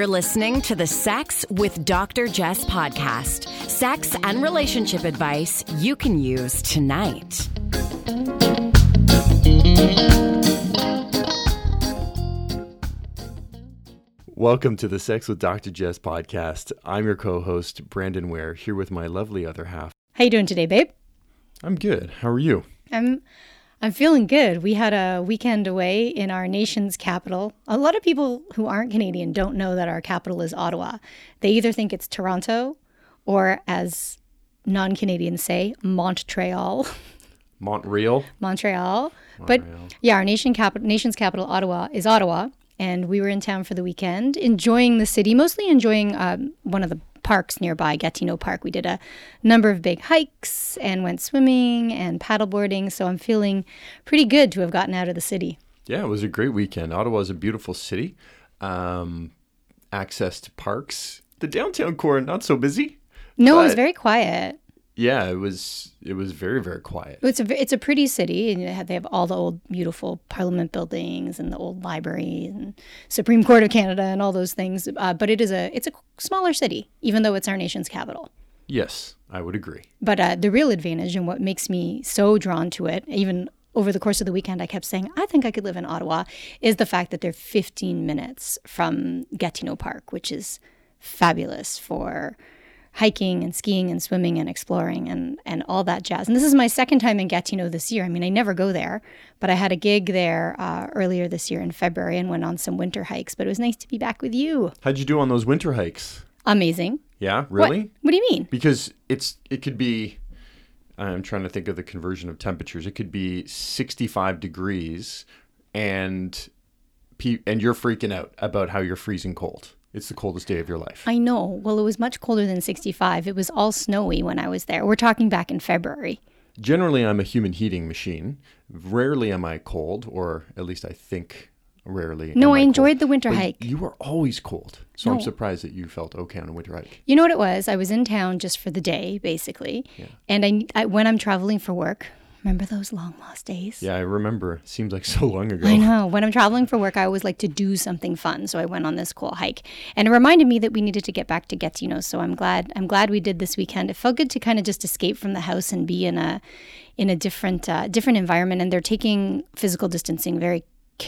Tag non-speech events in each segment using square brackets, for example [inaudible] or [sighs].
You're listening to the Sex with Dr. Jess podcast. Sex and relationship advice you can use tonight. Welcome to the Sex with Dr. Jess podcast. I'm your co-host Brandon Ware here with my lovely other half. How you doing today, babe? I'm good. How are you? I'm I'm feeling good. We had a weekend away in our nation's capital. A lot of people who aren't Canadian don't know that our capital is Ottawa. They either think it's Toronto or as non-Canadians say, Montreal. Montreal. Montreal. But yeah, our nation capital nation's capital Ottawa is Ottawa and we were in town for the weekend, enjoying the city, mostly enjoying um, one of the parks nearby, Gatineau Park. We did a number of big hikes and went swimming and paddleboarding. So I'm feeling pretty good to have gotten out of the city. Yeah, it was a great weekend. Ottawa is a beautiful city. Um, access to parks. The downtown core not so busy. No, it was very quiet. Yeah, it was. It was very very quiet. It's a it's a pretty city, and they have, they have all the old beautiful Parliament buildings and the old library and Supreme Court of Canada and all those things. Uh, but it is a it's a smaller city, even though it's our nation's capital. Yes, I would agree. But uh, the real advantage and what makes me so drawn to it, even over the course of the weekend, I kept saying, I think I could live in Ottawa, is the fact that they're 15 minutes from Gatineau Park, which is fabulous for hiking and skiing and swimming and exploring and, and all that jazz. And this is my second time in Gatineau this year. I mean, I never go there, but I had a gig there uh, earlier this year in February and went on some winter hikes. But it was nice to be back with you. How'd you do on those winter hikes? Amazing. Yeah, really? What, what do you mean? Because it's it could be. I'm trying to think of the conversion of temperatures. It could be 65 degrees, and and you're freaking out about how you're freezing cold. It's the coldest day of your life. I know. Well, it was much colder than 65. It was all snowy when I was there. We're talking back in February. Generally, I'm a human heating machine. Rarely am I cold, or at least I think rarely. No, I, I enjoyed cold. the winter But hike. You were always cold. So I'm surprised that you felt okay on a winter hike. You know what it was? I was in town just for the day, basically. Yeah. And I, I when I'm traveling for work, remember those long lost days? Yeah, I remember. Seems like [laughs] so long ago. I know. When I'm traveling for work, I always like to do something fun. So I went on this cool hike, and it reminded me that we needed to get back to Gatineau. So I'm glad. I'm glad we did this weekend. It felt good to kind of just escape from the house and be in a in a different uh, different environment. And they're taking physical distancing very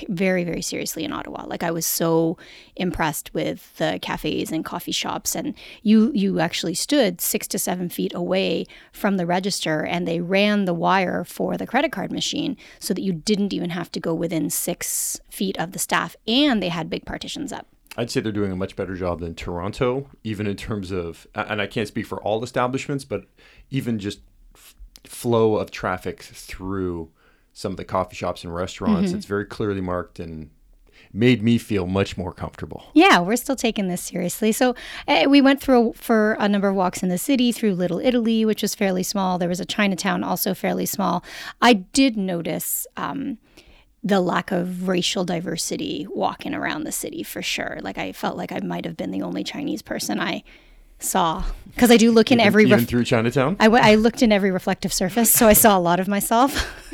very very seriously in Ottawa. Like I was so impressed with the cafes and coffee shops and you you actually stood 6 to 7 feet away from the register and they ran the wire for the credit card machine so that you didn't even have to go within 6 feet of the staff and they had big partitions up. I'd say they're doing a much better job than Toronto, even in terms of, and I can't speak for all establishments, but even just f- flow of traffic through some of the coffee shops and restaurants. Mm-hmm. It's very clearly marked and made me feel much more comfortable. Yeah, we're still taking this seriously. So uh, we went through for a number of walks in the city through Little Italy, which was fairly small. There was a Chinatown, also fairly small. I did notice um, the lack of racial diversity walking around the city for sure. Like I felt like I might have been the only Chinese person I saw because I do look in every. even ref- through Chinatown. I, w- I looked in every reflective surface, so I saw a lot of myself. [laughs]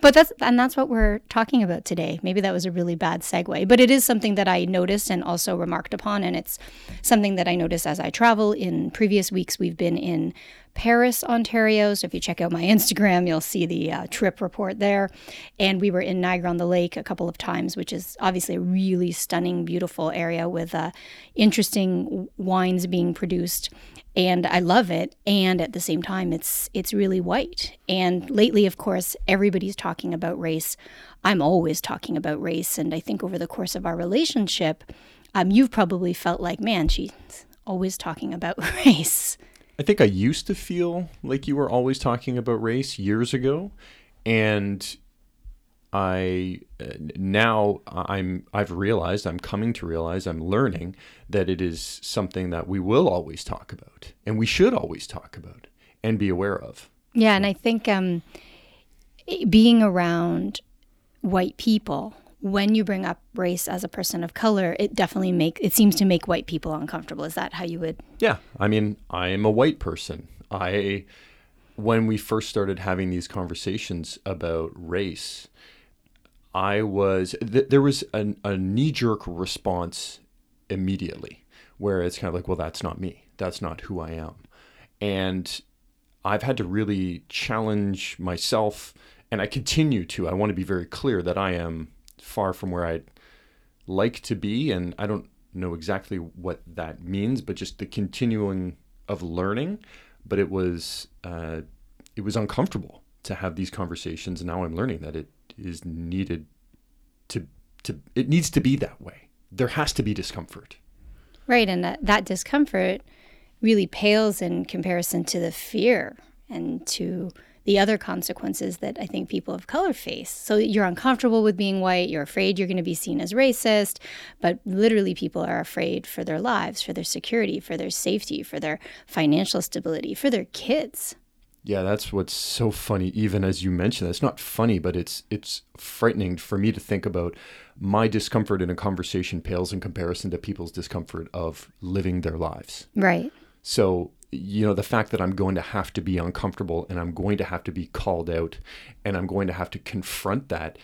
but that's and that's what we're talking about today. Maybe that was a really bad segue, but it is something that I noticed and also remarked upon, and it's something that I notice as I travel. In previous weeks, we've been in Paris, Ontario. So if you check out my Instagram, you'll see the uh, trip report there. And we were in Niagara on the Lake a couple of times, which is obviously a really stunning, beautiful area with uh, interesting wines being produced. And I love it. And at the same time, it's it's really white. And lately, of course, everybody's talking about race. I'm always talking about race. And I think over the course of our relationship, um, you've probably felt like, man, she's always talking about [laughs] race. I think I used to feel like you were always talking about race years ago, and I uh, now I'm I've realized I'm coming to realize I'm learning that it is something that we will always talk about and we should always talk about and be aware of. Yeah, and I think um, being around white people when you bring up race as a person of color, it definitely make it seems to make white people uncomfortable. Is that how you would? Yeah, I mean, I am a white person. I when we first started having these conversations about race, I was th- there was a, a knee jerk response immediately, where it's kind of like, well, that's not me. That's not who I am. And I've had to really challenge myself, and I continue to. I want to be very clear that I am far from where I'd like to be, and I don't know exactly what that means, but just the continuing of learning. But it was uh, it was uncomfortable to have these conversations. And now I'm learning that it is needed to to it needs to be that way. There has to be discomfort. Right, and that, that discomfort really pales in comparison to the fear and to the other consequences that I think people of color face. So you're uncomfortable with being white, you're afraid you're going to be seen as racist, but literally people are afraid for their lives, for their security, for their safety, for their financial stability, for their kids. Yeah, that's what's so funny. Even as you mentioned, it's not funny, but it's it's frightening for me to think about. My discomfort in a conversation pales in comparison to people's discomfort of living their lives. Right. So you know the fact that i'm going to have to be uncomfortable and i'm going to have to be called out and i'm going to have to confront that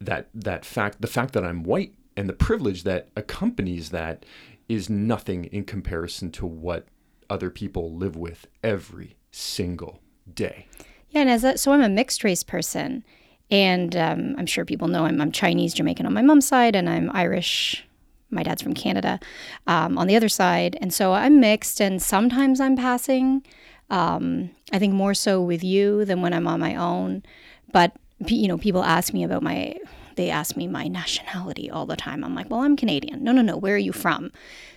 that that fact the fact that i'm white and the privilege that accompanies that is nothing in comparison to what other people live with every single day Yeah, and as a, so I'm a mixed race person, and um, I'm sure people know I'm, I'm Chinese Jamaican on my mom's side, and I'm Irish. My dad's from Canada um, on the other side, and so I'm mixed, and sometimes I'm passing. Um, I think more so with you than when I'm on my own, but you know, people ask me about my. They ask me my nationality all the time. I'm like, well, I'm Canadian. No, no, no. Where are you from?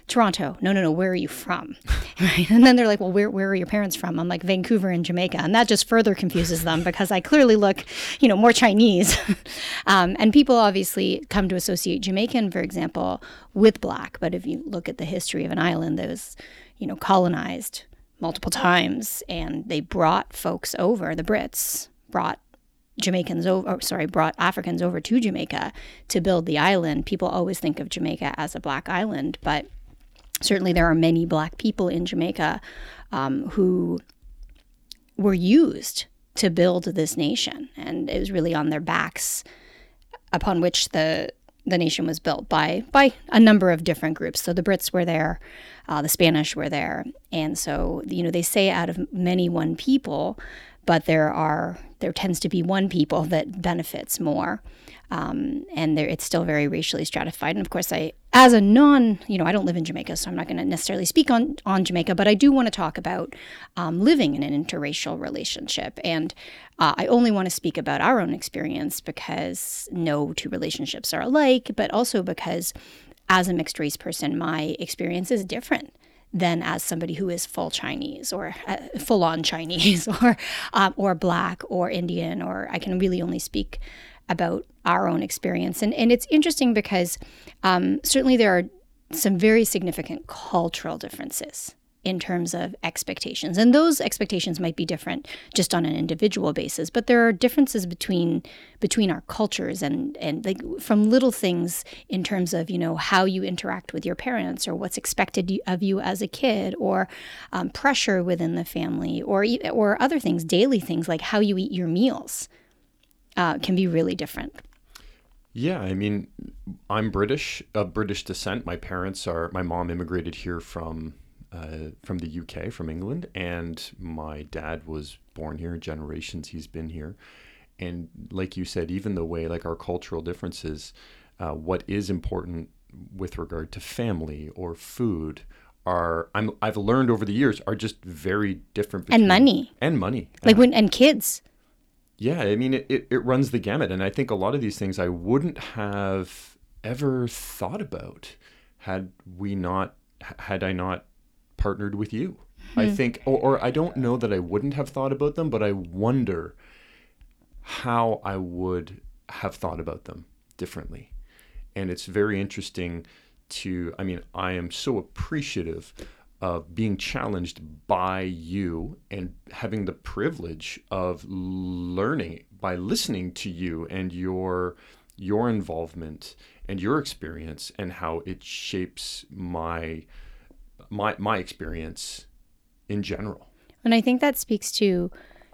Toronto. No, no, no. Where are you from? [laughs] right. And then they're like, well, where, where are your parents from? I'm like, Vancouver and Jamaica. And that just further confuses them because I clearly look, you know, more Chinese. [laughs] um, and people obviously come to associate Jamaican, for example, with black. But if you look at the history of an island that was, you know, colonized multiple times and they brought folks over, the Brits brought Jamaicans over, or sorry, brought Africans over to Jamaica to build the island. People always think of Jamaica as a black island, but certainly there are many black people in Jamaica um, who were used to build this nation, and it was really on their backs upon which the the nation was built by by a number of different groups. So the Brits were there, uh, the Spanish were there, and so you know they say out of many one people, but there are there tends to be one people that benefits more, um, and there it's still very racially stratified. And of course, I as a non you know I don't live in Jamaica, so I'm not going to necessarily speak on on Jamaica, but I do want to talk about um, living in an interracial relationship, and uh, I only want to speak about our own experience because no two relationships are alike, but also because as a mixed race person, my experience is different than as somebody who is full Chinese or uh, full on Chinese [laughs] or um, or black or Indian or I can really only speak about our own experience. And and it's interesting because um, certainly there are some very significant cultural differences in terms of expectations and those expectations might be different just on an individual basis but there are differences between between our cultures and and like from little things in terms of you know how you interact with your parents or what's expected of you as a kid or um, pressure within the family or or other things daily things like how you eat your meals uh, can be really different Yeah, I mean, I'm British, of British descent. My parents are. My mom immigrated here from uh, from the UK, from England, and my dad was born here. Generations he's been here, and like you said, even the way like our cultural differences, uh, what is important with regard to family or food are I'm I've learned over the years are just very different. And money. and money. like when and kids Yeah, I mean, it, it, it runs the gamut. And I think a lot of these things I wouldn't have ever thought about had we not, had I not partnered with you. I hmm. think, or, or I don't know that I wouldn't have thought about them, but I wonder how I would have thought about them differently. And it's very interesting to, I mean, I am so appreciative of being challenged by you and having the privilege of learning by listening to you and your your involvement and your experience and how it shapes my my my experience in general. And I think that speaks to,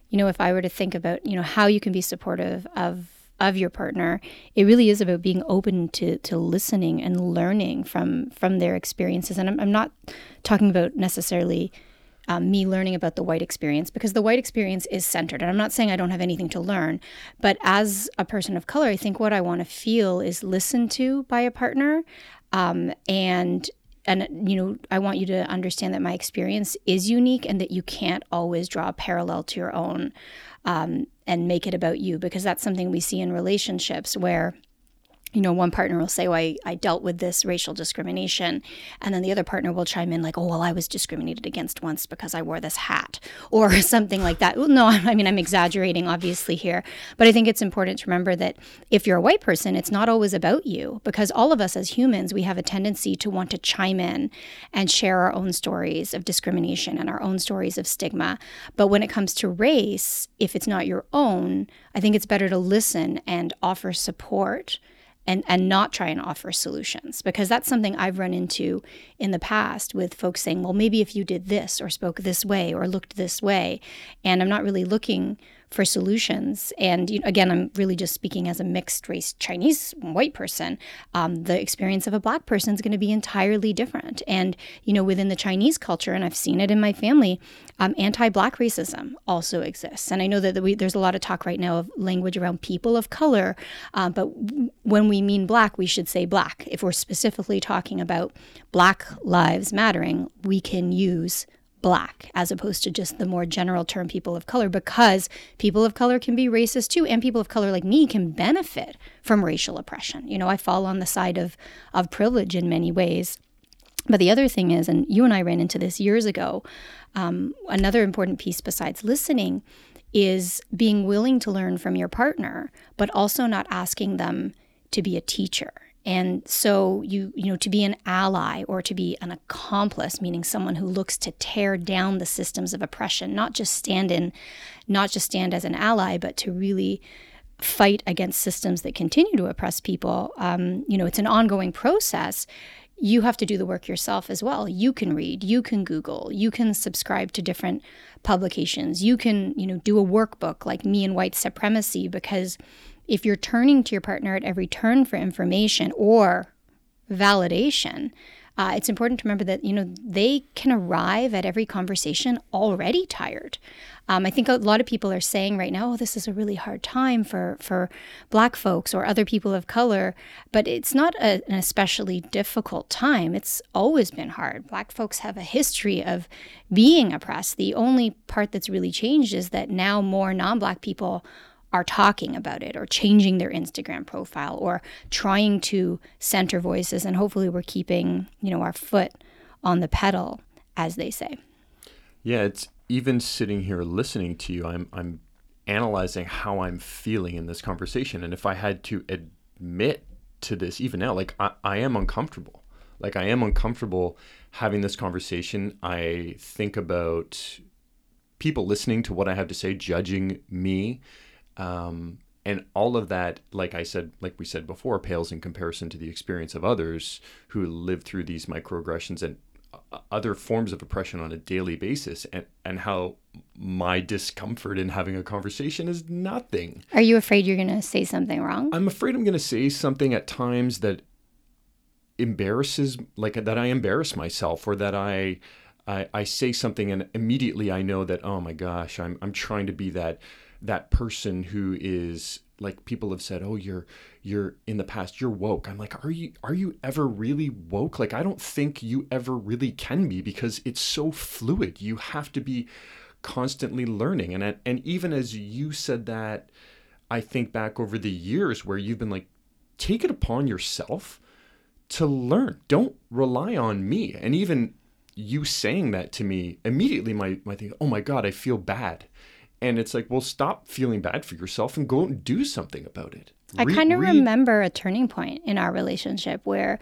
you know, if I were to think about, you know, how you can be supportive of of your partner, it really is about being open to to listening and learning from from their experiences. And I'm, I'm not talking about necessarily um, me learning about the white experience because the white experience is centered. And I'm not saying I don't have anything to learn, but as a person of color, I think what I want to feel is listened to by a partner. Um, and and you know i want you to understand that my experience is unique and that you can't always draw a parallel to your own um, and make it about you because that's something we see in relationships where you know, one partner will say, well, I, I dealt with this racial discrimination. And then the other partner will chime in, like, oh, well, I was discriminated against once because I wore this hat or [laughs] something like that. Well, No, [laughs] I mean, I'm exaggerating, obviously, here. But I think it's important to remember that if you're a white person, it's not always about you because all of us as humans, we have a tendency to want to chime in and share our own stories of discrimination and our own stories of stigma. But when it comes to race, if it's not your own, I think it's better to listen and offer support and and not try and offer solutions because that's something I've run into in the past with folks saying, "Well, maybe if you did this or spoke this way or looked this way." And I'm not really looking for solutions. And you know, again, I'm really just speaking as a mixed race Chinese white person. Um, the experience of a black person is going to be entirely different. And you know, within the Chinese culture, and I've seen it in my family, um, anti-black racism also exists. And I know that we, there's a lot of talk right now of language around people of color, uh, but when we mean black, we should say black. If we're specifically talking about Black Lives Mattering, we can use black as opposed to just the more general term people of color because people of color can be racist too and people of color like me can benefit from racial oppression. You know i fall on the side of of privilege in many ways. But the other thing is and you and i ran into this years ago um, another important piece besides listening is being willing to learn from your partner but also not asking them to be a teacher and so you you know to be an ally or to be an accomplice meaning someone who looks to tear down the systems of oppression, not just stand in not just stand as an ally but to really fight against systems that continue to oppress people. Um, you know, it's an ongoing process you have to do the work yourself as well. You can read, you can Google, you can subscribe to different publications. You can, you know, do a workbook like me and white supremacy because if you're turning to your partner at every turn for information or validation, uh, it's important to remember that you know they can arrive at every conversation already tired. Um, I think a lot of people are saying right now, "Oh, this is a really hard time for for Black folks or other people of color," but it's not a, an especially difficult time. It's always been hard. Black folks have a history of being oppressed. The only part that's really changed is that now more non-Black people are talking about it or changing their Instagram profile or trying to center voices and hopefully we're keeping, you know, our foot on the pedal as they say. Yeah, it's even sitting here listening to you, I'm I'm analyzing how I'm feeling in this conversation and if I had to admit to this even now, like I, I am uncomfortable. Like I am uncomfortable having this conversation. I think about people listening to what I have to say, judging me um, and all of that, like I said, like we said before, pales in comparison to the experience of others who live through these microaggressions and uh, other forms of oppression on a daily basis, and, and how my discomfort in having a conversation is nothing. Are you afraid you're going to say something wrong? I'm afraid I'm going to say something at times that embarrasses, like that I embarrass myself, or that I, I, I say something and immediately I know that oh my gosh, I'm I'm trying to be that that person who is like people have said oh you're you're in the past you're woke. I'm like are you are you ever really woke? Like i don't think you ever really can be because it's so fluid. You have to be constantly learning. And and even as you said that i think back over the years where you've been like take it upon yourself to learn. Don't rely on me. And even you saying that to me immediately my my thing oh my god i feel bad and it's like, well, stop feeling bad for yourself and go and do something about it. I kind of remember a turning point in our relationship where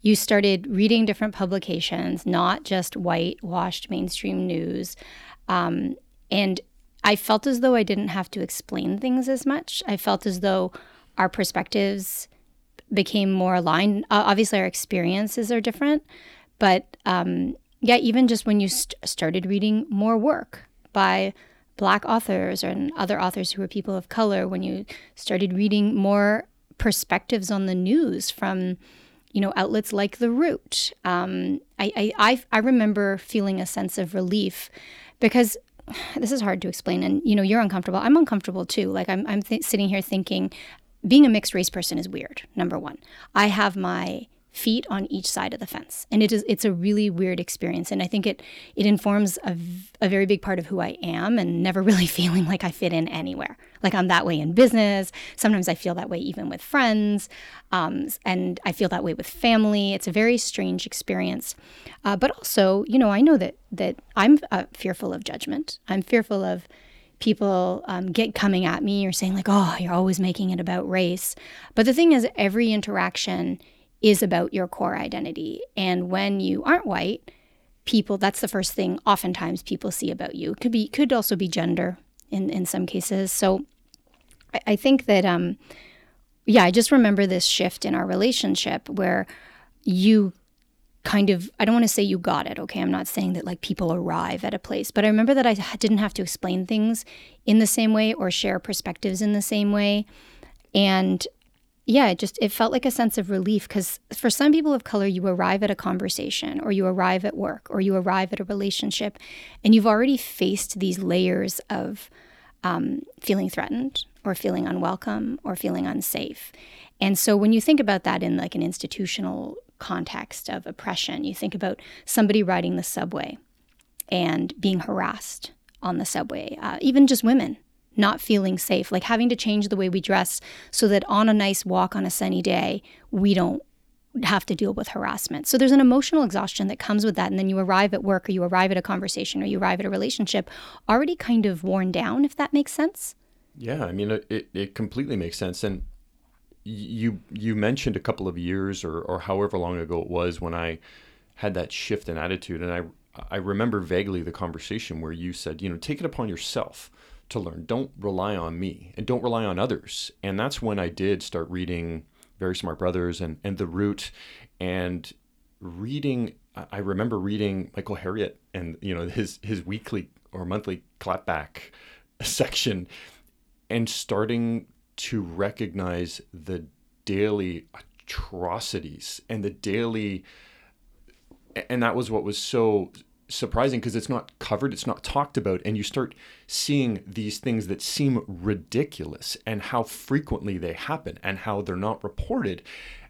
you started reading different publications, not just whitewashed mainstream news. Um, and I felt as though I didn't have to explain things as much. I felt as though our perspectives became more aligned. Uh, obviously, our experiences are different, but um, yeah, even just when you st- started reading more work by black authors and other authors who were people of color, when you started reading more perspectives on the news from, you know, outlets like The Root. Um, I, I, I, I remember feeling a sense of relief because [sighs] this is hard to explain and you know you're uncomfortable i'm uncomfortable too like i'm, I'm th- sitting here thinking being a mixed race person is weird number one i have my feet on each side of the fence. And it is it's a really weird experience. And i think it it informs a, a very big part of who i am and never [laughs] really feeling like i fit in anywhere. Like i'm that way in business. Sometimes i feel that way even with friends. Um, and i feel that way with family. It's a very strange experience. Uh, but also you know i know that that i'm uh, fearful of judgment. I'm fearful of people um, get coming at me or saying like oh you're always making it about race. But the thing is every interaction is about your core identity. And when you aren't white, people that's the first thing oftentimes people see about you. Could be could also be gender in, in some cases. So I, I think that um yeah, I just remember this shift in our relationship where you kind of I don't want to say you got it, okay? I'm not saying that like people arrive at a place, but I remember that I didn't have to explain things in the same way or share perspectives in the same way. And yeah, it just it felt like a sense of relief because for some people of color, you arrive at a conversation or you arrive at work or you arrive at a relationship, and you've already faced these layers of um, feeling threatened or feeling unwelcome or feeling unsafe. And so when you think about that in like an institutional context of oppression, you think about somebody riding the subway and being harassed on the subway, uh, even just women not feeling safe, like having to change the way we dress so that on a nice walk on a sunny day, we don't have to deal with harassment. So there's an emotional exhaustion that comes with that. And then you arrive at work or you arrive at a conversation or you arrive at a relationship already kind of worn down, if that makes sense. Yeah, I mean, it, it completely makes sense. And you you mentioned a couple of years or, or however long ago it was when I had that shift in attitude. And I, I remember vaguely the conversation where you said, you know, take it upon yourself to learn. Don't rely on me and don't rely on others. And that's when I did start reading Very Smart Brothas and, and The Root and reading I remember reading Michael Harriot and you know his his weekly or monthly clapback [laughs] section and starting to recognize the daily atrocities and the daily and that was what was so surprising because it's not covered, it's not talked about, and you start seeing these things that seem ridiculous and how frequently they happen and how they're not reported.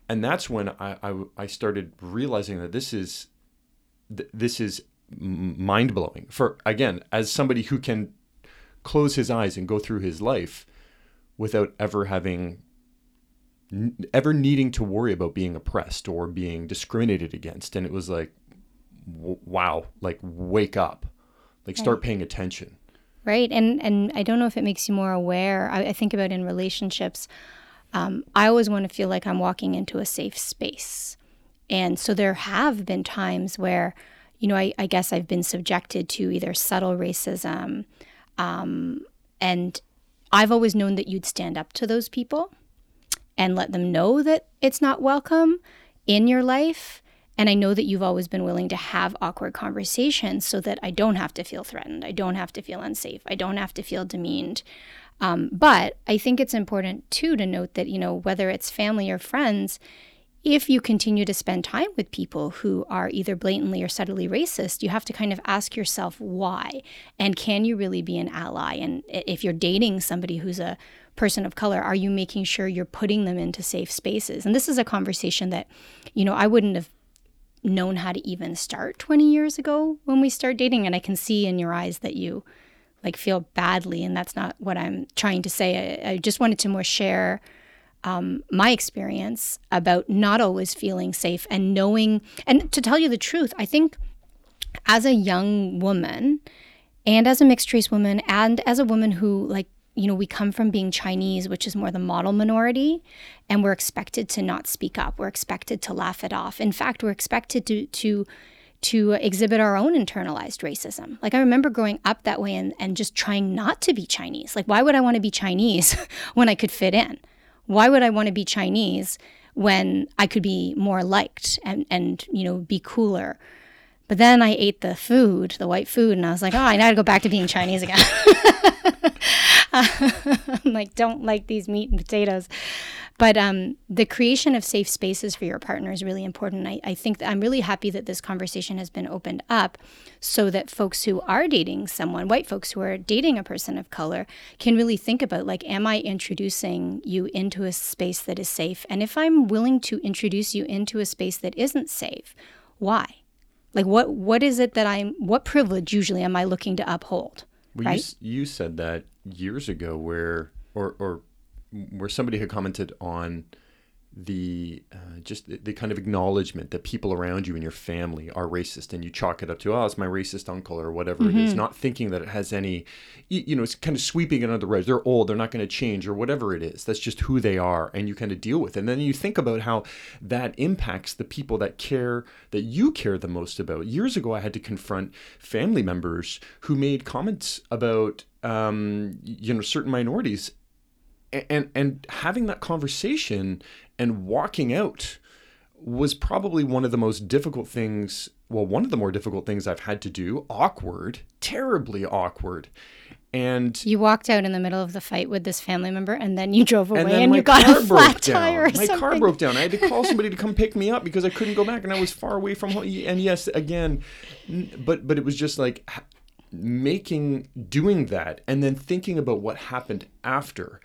And that's when I, I, I started realizing that this is this is mind blowing. For again, as somebody who can close his eyes and go through his life without ever having ever needing to worry about being oppressed or being discriminated against and it was like wow, like wake up, like start paying attention. Right, and and I don't know if it makes you more aware. I, I think about in relationships. Um, I always want to feel like I'm walking into a safe space, and so there have been times where, you know, I, I guess I've been subjected to either subtle racism, um, and I've always known that you'd stand up to those people and let them know that it's not welcome in your life and I know that you've always been willing to have awkward conversations so that I don't have to feel threatened. I don't have to feel unsafe. I don't have to feel demeaned. Um, but I think it's important too to note that, you know, whether it's family or friends, if you continue to spend time with people who are either blatantly or subtly racist, you have to kind of ask yourself why. And can you really be an ally? And if you're dating somebody who's a person of color, are you making sure you're putting them into safe spaces? And this is a conversation that, you know, I wouldn't have known how to even start 20 years ago when we start dating and i can see in your eyes that you like feel badly and that's not what i'm trying to say. I, I just wanted to more share um, my experience about not always feeling safe and knowing and to tell you the truth i think as a young woman and as a mixed race woman and as a woman who like you know, we come from being Chinese, which is more the model minority, and we're expected to not speak up. We're expected to laugh it off. In fact, we're expected to to to exhibit our own internalized racism. Like I remember growing up that way and, and just trying not to be Chinese. Like, why would I want to be Chinese [laughs] when I could fit in? Why would I want to be Chinese when I could be more liked and, and you know, be cooler? But then I ate the food, the white food, and I was like, oh, I gotta go back to being Chinese again. [laughs] I'm like, don't like these meat and potatoes. But um, the creation of safe spaces for your partner is really important. I, I think I'm really happy that this conversation has been opened up so that folks who are dating someone, white folks who are dating a person of color, can really think about like, am I introducing you into a space that is safe? And if I'm willing to introduce you into a space that isn't safe, why? Like, what what is it that I'm? What privilege usually am I looking to uphold? Well, right? you, you said that years ago, where or or where somebody had commented on the uh, just the, the, kind of acknowledgement that people around you and your family are racist and you chalk it up to oh it's my racist uncle or whatever mm-hmm. it is mm-hmm. not thinking that it has any you know it's kind of sweeping it under the rug they're old they're not going to change or whatever it is that's just who they are and you kind of deal with it and then you think about how that impacts the people that care that you care the most about years ago i had to confront family members who made comments about um, you know certain minorities and and having that conversation and walking out was probably one of the most difficult things well one of the more difficult things i've had to do. Awkward terribly awkward. And you walked out in the middle of the fight with this family member and then you drove away and, and you got a flat tire my something. car broke down. I had to call somebody to come pick me up because i couldn't go back and i was far away from home. And yes again but but it was just like making doing that and then thinking about what happened after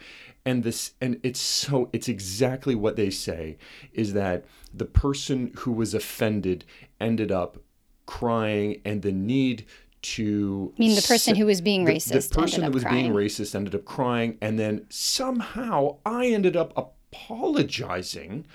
and this and it's so it's exactly what they say is that the person who was offended ended up crying and the need to I mean the person se- who was being racist the, person who was crying. being racist ended up crying and then somehow I ended up apologizing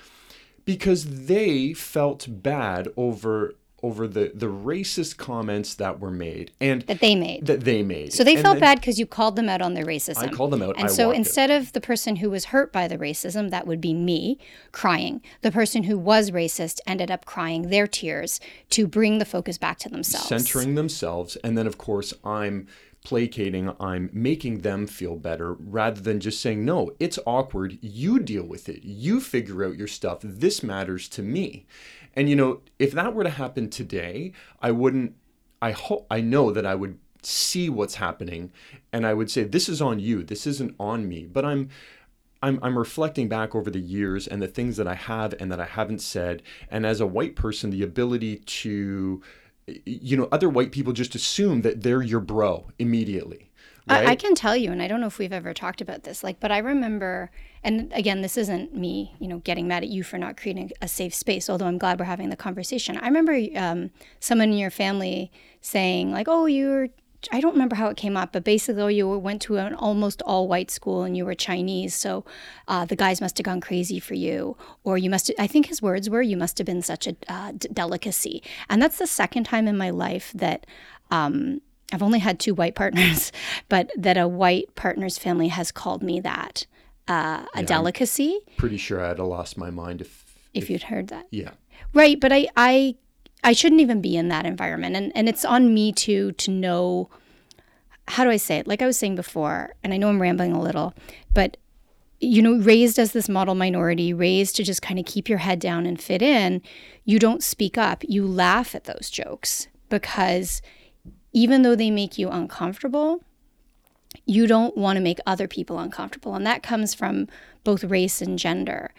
because they felt bad over over the the racist comments that were made and that they made that they made. So they and felt then, bad because you called them out on their racism. I called them out. And I so instead of the person who was hurt by the racism, that would be me crying. The person who was racist ended up crying their tears to bring the focus back to themselves, centering themselves, and then of course I'm placating, I'm making them feel better rather than just saying, no, it's awkward. You deal with it. You figure out your stuff. This matters to me. And you know, if that were to happen today, I wouldn't I hope I know that I would see what's happening and I would say this is on you. This isn't on me. But I'm I'm, I'm reflecting back over the years and the things that I have and that I haven't said. And as a white person, the ability to, you know, other white people just assume that they're your bro immediately. Right? I, I, can tell you, and I don't know if we've ever talked about this, like, but I remember, and again, this isn't me, you know, getting mad at you for not creating a safe space, although I'm glad we're having the conversation. I remember um, someone in your family saying, like, oh, you're, I don't remember how it came up, but basically, oh, you went to an almost all white school and you were Chinese, so uh, the guys must have gone crazy for you, or you must, I think his words were, you must have been such a uh, d- delicacy. And that's the second time in my life that, um, I've only had two white partners, [laughs] but that a white partner's family has called me that uh, a yeah, delicacy. I'm pretty sure I'd have lost my mind if, if, if you'd heard that. Yeah. Right, but I I I shouldn't even be in that environment, and and it's on me to to know. How do I say it? Like I was saying before, and I know I'm rambling a little, but you know, raised as this model minority, raised to just kind of keep your head down and fit in, you don't speak up. You laugh at those jokes because even though they make you uncomfortable, you don't want to make other people uncomfortable. And that comes from both race and gender.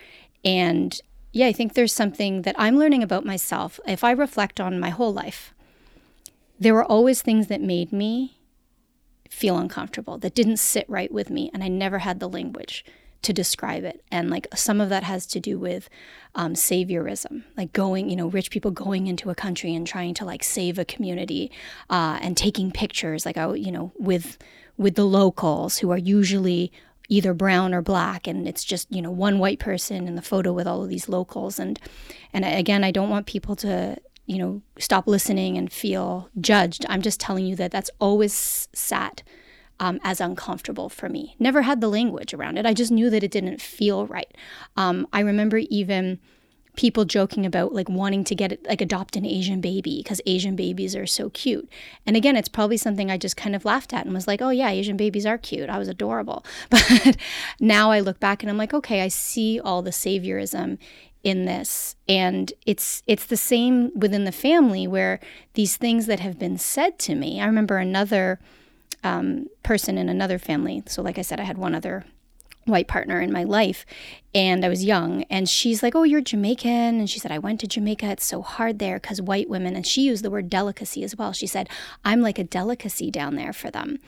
And yeah, I think there's something that I'm learning about myself. If I reflect on my whole life, there were always things that made me feel uncomfortable, that didn't sit right with me. And I never had the language to describe it. And like some of that has to do with um, saviorism, like going, you know, rich people going into a country and trying to like save a community uh, and taking pictures, like I, you know, with with the locals who are usually either brown or black and it's just you know one white person in the photo with all of these locals and and again i don't want people to you know stop listening and feel judged i'm just telling you that that's always sat um, as uncomfortable for me. Never had the language around it. I just knew that it didn't feel right. Um, I remember even people joking about like wanting to get like adopt an Asian baby because Asian babies are so cute. And again, it's probably something I just kind of laughed at and was like, "Oh yeah, Asian babies are cute. I was adorable." [laughs] But now I look back and I'm like, "Okay, I see all the saviorism in this and it's it's the same within the family where these things that have been said to me i remember another um, person in another family so like i said i had one other white partner in my life and I was young and she's like, "Oh, you're Jamaican." And she said, "I went to Jamaica. It's so hard there cuz white women." And she used the word delicacy as well. She said, "I'm like a delicacy down there for them."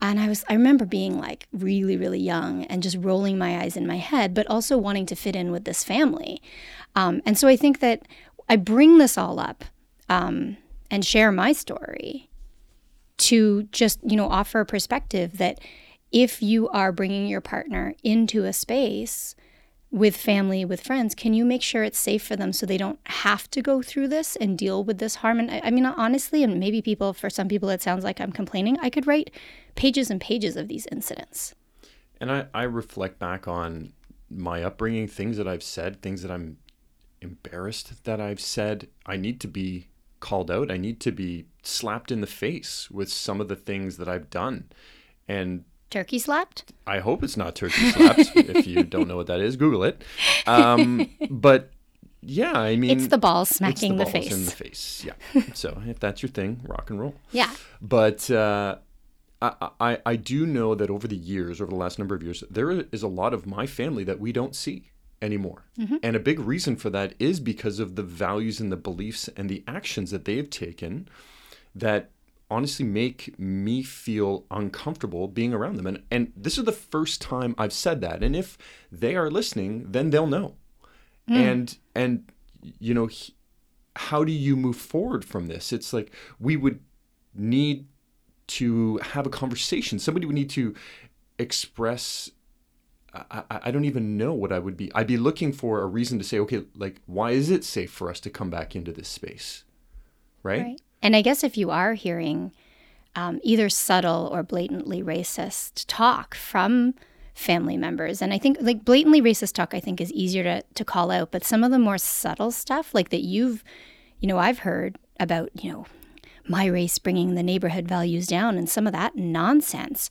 And I was I remember being like really really young and just rolling my eyes in my head, but also wanting to fit in with this family. Um, and so I think that I bring this all up um, and share my story to just, you know, offer a perspective that if you are bringing your partner into a space with family, with friends, can you make sure it's safe for them so they don't have to go through this and deal with this harm? And I, mean, honestly, and maybe people, for some people, it sounds like I'm complaining. I could write pages and pages of these incidents. And I, I reflect back on my upbringing, things that I've said, things that I'm embarrassed that I've said. I need to be called out. I need to be slapped in the face with some of the things that I've done. And turkey slapped? I hope it's not turkey slapped. [laughs] if you don't know what that is, Google it. Um, [laughs] but yeah, I mean, it's the balls smacking the, the, face. in the face. Yeah. so if that's your thing, rock and roll. Yeah. But uh, I, I I do know that over the years, over the last number of years, there is a lot of my family that we don't see anymore. Mm-hmm. And a big reason for that is because of the values and the beliefs and the actions that they have taken that honestly make me feel uncomfortable being around them. And, and this is the first time I've said that. And if they are listening, then they'll know. Mm. And, and, you know, he, how do you move forward from this? It's like we would need to have a conversation. Somebody would need to express. I, I don't even know what I would be. I'd be looking for a reason to say, okay, like, why is it safe for us to come back into this space? right? right. And I guess if you are hearing um, either subtle or blatantly racist talk from family members, and I think like blatantly racist talk, I think is easier to, to call out, but some of the more subtle stuff, like that you've, you know, I've heard about, you know, my race bringing the neighborhood values down and some of that nonsense.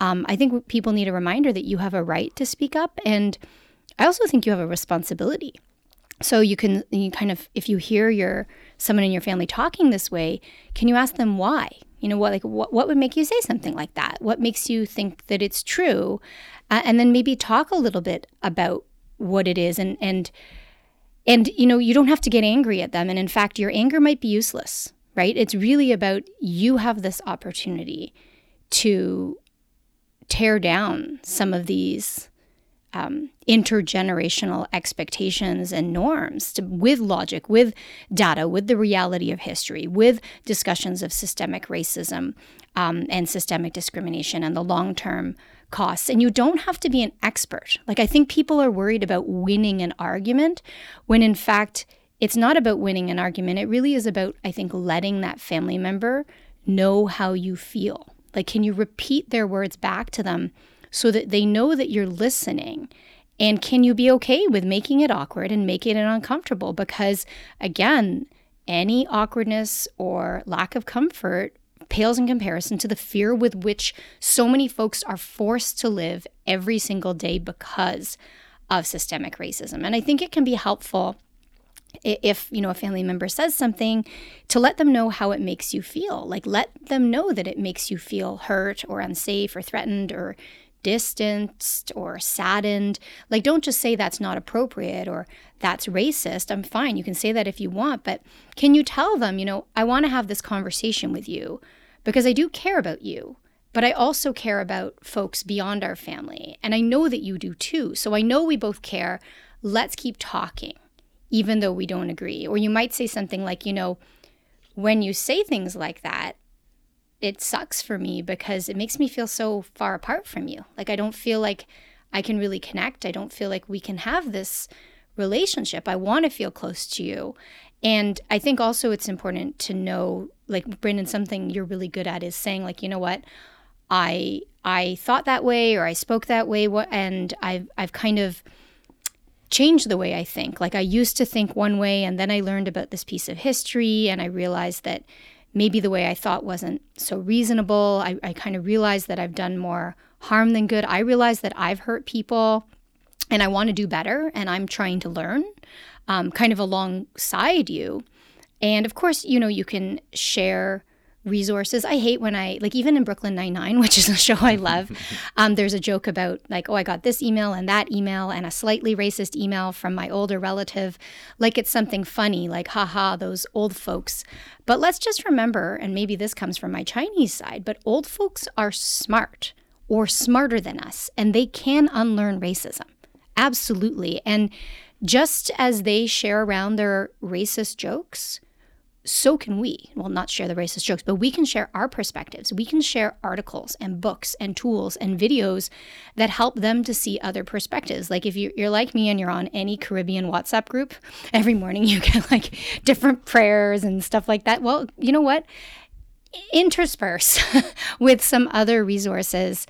Um, I think people need a reminder that you have a right to speak up. And I also think you have a responsibility so you can you kind of if you hear your someone in your family talking this way, can you ask them why? You know what like what what would make you say something like that? What makes you think that it's true? Uh, and then maybe talk a little bit about what it is and and and you know you don't have to get angry at them and in fact your anger might be useless right it's really about you have this opportunity to tear down some of these um, intergenerational expectations and norms to, with logic, with data, with the reality of history, with discussions of systemic racism um, and systemic discrimination and the long term costs. And you don't have to be an expert. Like, I think people are worried about winning an argument when in fact, it's not about winning an argument. It really is about, I think, letting that family member know how you feel. Like, can you repeat their words back to them so that they know that you're listening. And can you be okay with making it awkward and making it uncomfortable? Because again, any awkwardness or lack of comfort pales in comparison to the fear with which so many folks are forced to live every single day because of systemic racism. And I think it can be helpful if you know a family member says something to let them know how it makes you feel like let them know that it makes you feel hurt or unsafe or threatened or distanced or saddened. Like, don't just say that's not appropriate or that's racist. I'm fine. You can say that if you want, but can you tell them, you know, I want to have this conversation with you because I do care about you, but I also care about folks beyond our family. And I know that you do too. So I know we both care. Let's keep talking, even though we don't agree. Or you might say something like, you know, when you say things like that, it sucks for me because it makes me feel so far apart from you. Like I don't feel like I can really connect. I don't feel like we can have this relationship. I want to feel close to you. And I think also it's important to know, like Brandon, something you're really good at is saying, like, you know what, I I thought that way or I spoke that way, and I've I've kind of changed the way I think. Like I used to think one way, and then I learned about this piece of history, and I realized that maybe the way I thought wasn't so reasonable. I, I kind of realized that I've done more harm than good. I realized that I've hurt people and I want to do better and I'm trying to learn um, kind of alongside you. And of course, you know, you can share resources. I hate when I like even in Brooklyn Nine Nine, [laughs] which is a show I love. [laughs] um, there's a joke about like, oh, I got this email and that email and a slightly racist email from my older relative, like it's something funny, like haha, those old folks. But let's just remember, and maybe this comes from my Chinese side, but old folks are smart or smarter than us, and they can unlearn racism. Absolutely. And just as they share around their racist jokes, so can we. Well, not share the racist jokes, but we can share our perspectives. We can share articles and books and tools and videos that help them to see other perspectives. Like if you're like me and you're on any Caribbean WhatsApp group, [laughs] every morning you get like different prayers and stuff like that. Well, you know what? Intersperse [laughs] with some other resources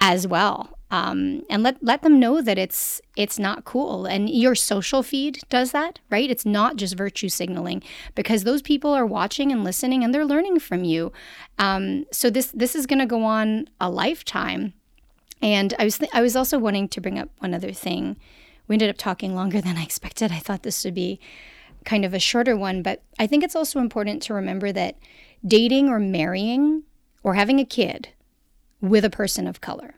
as well um, and let let them know that it's it's not cool. And your social feed does that, right? It's not just virtue signaling because those people are watching and listening and they're learning from you. Um, so this this is going to go on a lifetime. And I was th- I was also wanting to bring up one other thing. We ended up talking longer than I expected. I thought this would be kind of a shorter one, but I think it's also important to remember that dating or marrying or having a kid with a person of color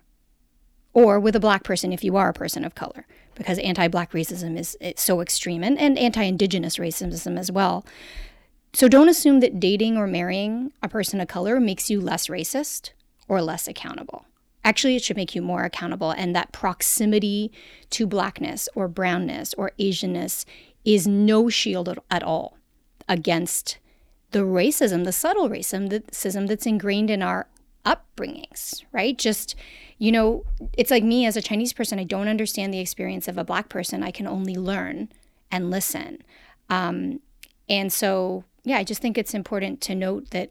or with a black person if you are a person of color, because anti black racism is so extreme and, and anti indigenous racism as well. So don't assume that dating or marrying a person of color makes you less racist or less accountable. Actually, it should make you more accountable, and that proximity to blackness or brownness or Asianness is no shield at all against the racism, the subtle racism that's ingrained in our upbringings, right? Just you know, it's like me as a Chinese person, I don't understand the experience of a black person. I can only learn and listen. Um, and so, yeah, I just think it's important to note that,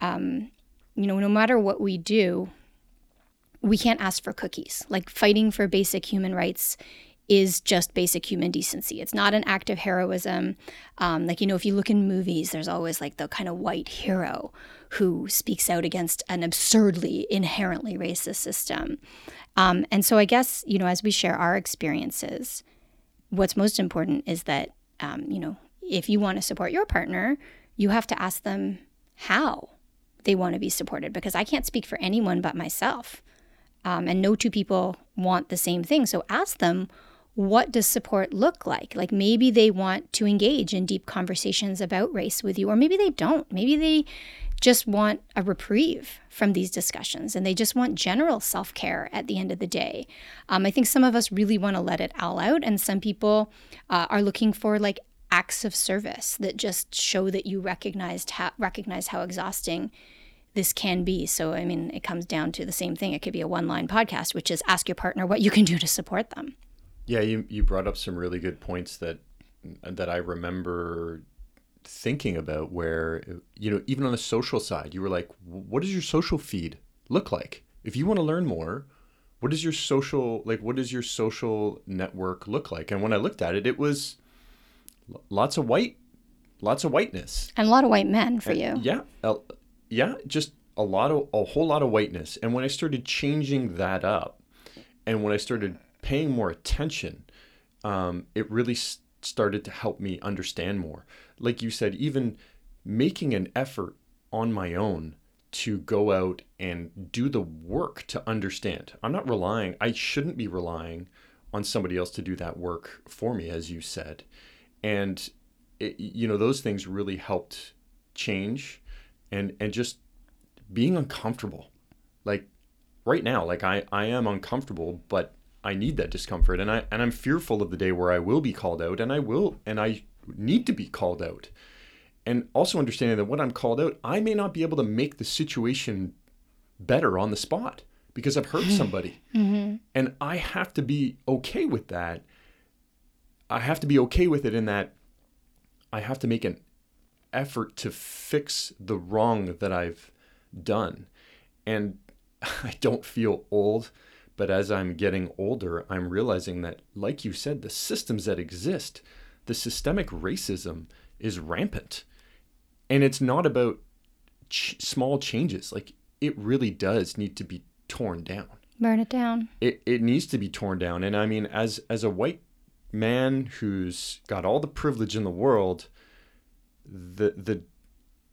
um, you know, no matter what we do, we can't ask for cookies. Like fighting for basic human rights is just basic human decency. It's not an act of heroism. Um, like, you know, if you look in movies, there's always like the kind of white hero who speaks out against an absurdly, inherently racist system. Um, and so I guess, you know, as we share our experiences, what's most important is that, um, you know, if you want to support your partner, you have to ask them how they want to be supported because I can't speak for anyone but myself. Um, and no two people want the same thing. So ask them what does support look like? Like maybe they want to engage in deep conversations about race with you, or maybe they don't. Maybe they just want a reprieve from these discussions and they just want general self care at the end of the day. Um, I think some of us really want to let it all out, and some people uh, are looking for like acts of service that just show that you recognized how, recognize how exhausting this can be. So, I mean, it comes down to the same thing. It could be a one line podcast, which is ask your partner what you can do to support them. Yeah, you you brought up some really good points that that I remember thinking about where you know even on the social side you were like what does your social feed look like? If you want to learn more what does your social like what does your social network look like? And when i looked at it it was lots of white lots of whiteness. And a lot of white men for and, you. yeah uh, yeah just a lot of a whole lot of whiteness. And when i started changing that up and when i started paying more attention, um, it really s- started to help me understand more. Like you said, even making an effort on my own to go out and do the work to understand. I'm not relying, I shouldn't be relying on somebody else to do that work for me, as you said. And, it, you know, those things really helped change and, and just being uncomfortable. Like right now, like I, I am uncomfortable, but I need that discomfort and I and I'm fearful of the day where I will be called out and I will and I need to be called out. And also understanding that when I'm called out, I may not be able to make the situation better on the spot because I've hurt [sighs] somebody. Mm-hmm. And I have to be okay with that. I have to be okay with it in that I have to make an effort to fix the wrong that I've done. And [laughs] I don't feel old. But as I'm getting older, I'm realizing that, like you said, the systems that exist, the systemic racism is rampant. And it's not about ch- small changes. Like, it really does need to be torn down. Burn it down. It, it needs to be torn down. And I mean, as as a white man who's got all the privilege in the world, the the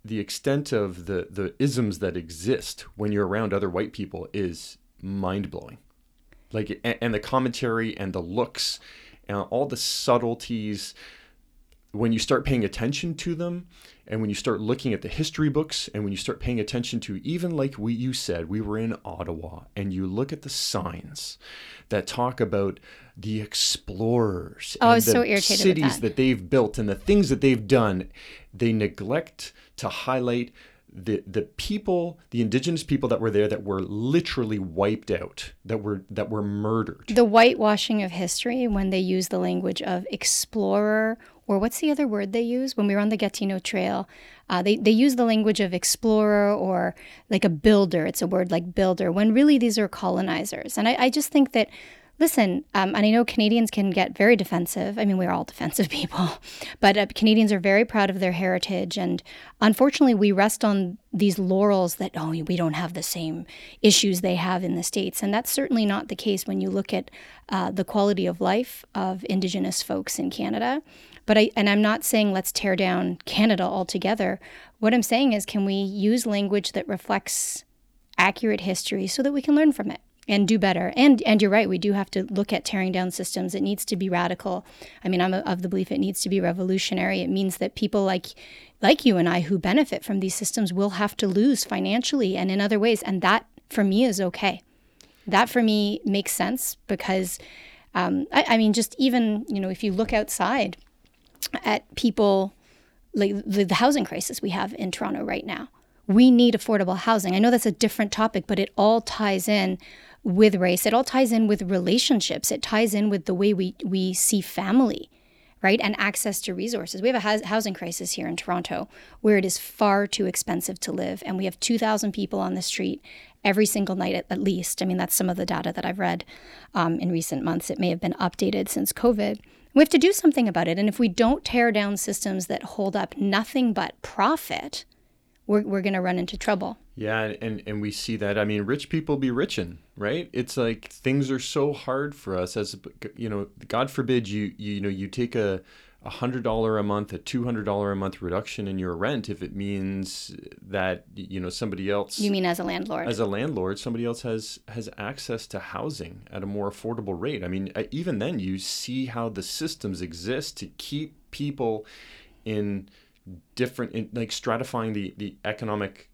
the extent of the the isms that exist when you're around other white people is mind blowing. Like and, and the commentary and the looks and all the subtleties when you start paying attention to them and when you start looking at the history books and when you start paying attention to even like we you said we were in Ottawa and you look at the signs that talk about the explorers Oh, and the so cities that. that they've built and the things that they've done they neglect to highlight the the people the indigenous people that were there that were literally wiped out that were that were murdered The whitewashing of history when they use the language of explorer, or what's the other word they use? When we were on the Gatineau Trail, uh, they, they use the language of explorer or like a builder. It's a word like builder, when really these are colonizers. And I, I just think that, listen, um, and I know Canadians can get very defensive. I mean, we're all defensive [laughs] people, but uh, Canadians are very proud of their heritage. And unfortunately, we rest on these laurels that, oh, we don't have the same issues they have in the States. And that's certainly not the case when you look at uh, the quality of life of Indigenous folks in Canada. But I, and I'm not saying let's tear down Canada altogether. What I'm saying is, can we use language that reflects accurate history so that we can learn from it and do better. And and you're right, we do have to look at tearing down systems. It needs to be radical. I mean, I'm of the belief it needs to be revolutionary. It means that people like like you and I who benefit from these systems will have to lose financially and in other ways, and that for me is okay. That for me makes sense because um, I, I mean, just even you know, if you look outside at people like the, the housing crisis we have in Toronto right now. We need affordable housing. I know that's a different topic, but it all ties in with race. It all ties in with relationships. It ties in with the way we, we see family, right? And access to resources. We have a hous- housing crisis here in Toronto where it is far too expensive to live. And we have 2,000 people on the street every single night at, at least. I mean, that's some of the data that I've read um, in recent months. It may have been updated since COVID. We have to do something about it. And if we don't tear down systems that hold up nothing but profit, we're, we're going to run into trouble. Yeah, and, and we see that. I mean, rich people be richin', right? It's like things are so hard for us as you know. God forbid you you, you know you take a a hundred dollar a month, a two hundred dollar a month reduction in your rent if it means that you know somebody else. You mean as a landlord? as a landlord, somebody else has has access to housing at a more affordable rate. I mean, uh, even then, you see how the systems exist to keep people in different, in, like stratifying the the economic,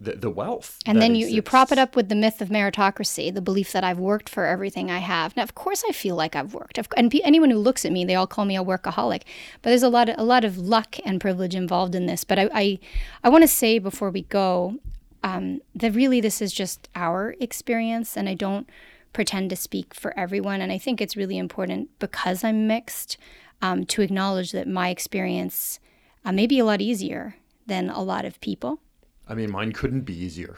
the, the wealth. and then you, you prop it up with the myth of meritocracy, the belief that I've worked for everything I have. Now, of course, I feel like I've worked. Of- And pe- anyone who looks at me, they all call me a workaholic. But there's a lot of a lot of luck and privilege involved in this. But I I, I want to say before we go um, that really this is just our experience, and I don't pretend to speak for everyone. And I think it's really important because I'm mixed um, to acknowledge that my experience uh, may be a lot easier than a lot of people. I mean, mine couldn't be easier.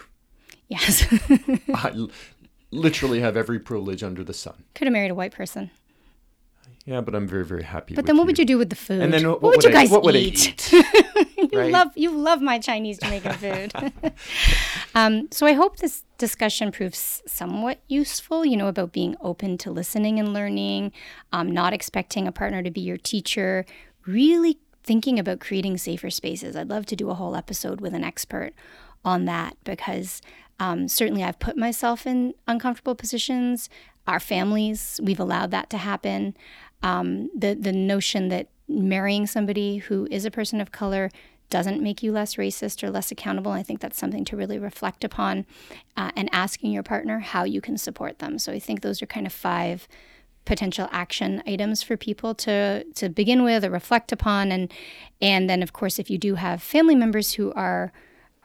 Yes. [laughs] I l- literally have every privilege under the sun. Could have married a white person. Yeah, but I'm very very happy. But then what you. would you do with the food? And then what, what, would you I- guys what would I eat? eat? [laughs] you right? love you love my Chinese Jamaican [laughs] food. um, so I hope this discussion proves somewhat useful. You know about being open to listening and learning, um, not expecting a partner to be your teacher, really thinking about creating safer spaces. I'd love to do a whole episode with an expert on that because um, certainly I've put myself in uncomfortable positions. Our families, we've allowed that to happen. Um, the the notion that marrying somebody who is a person of color doesn't make you less racist or less accountable. I think that's something to really reflect upon, uh, and asking your partner how you can support them. So I think those are kind of five potential action items for people to to begin with or reflect upon. And and then of course if you do have family members who are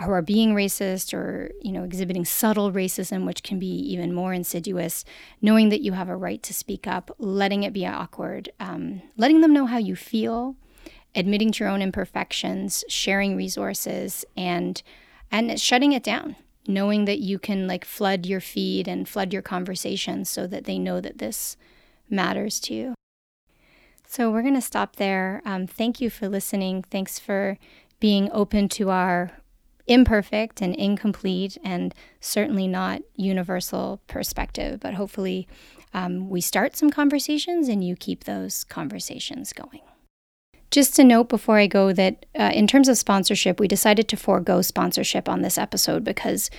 who are being racist or you know exhibiting subtle racism which can be even more insidious knowing that you have a right to speak up letting it be awkward um, letting them know how you feel admitting to your own imperfections sharing resources and and shutting it down knowing that you can like flood your feed and flood your conversations so that they know that this matters to you so we're going to stop there um, thank you for listening thanks for being open to our imperfect and incomplete and certainly not universal perspective. But hopefully, um, we start some conversations and you keep those conversations going. Just a note before I go that uh, in terms of sponsorship, we decided to forego sponsorship on this episode because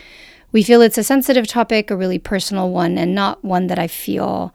we feel it's a sensitive topic, a really personal one, and not one that I feel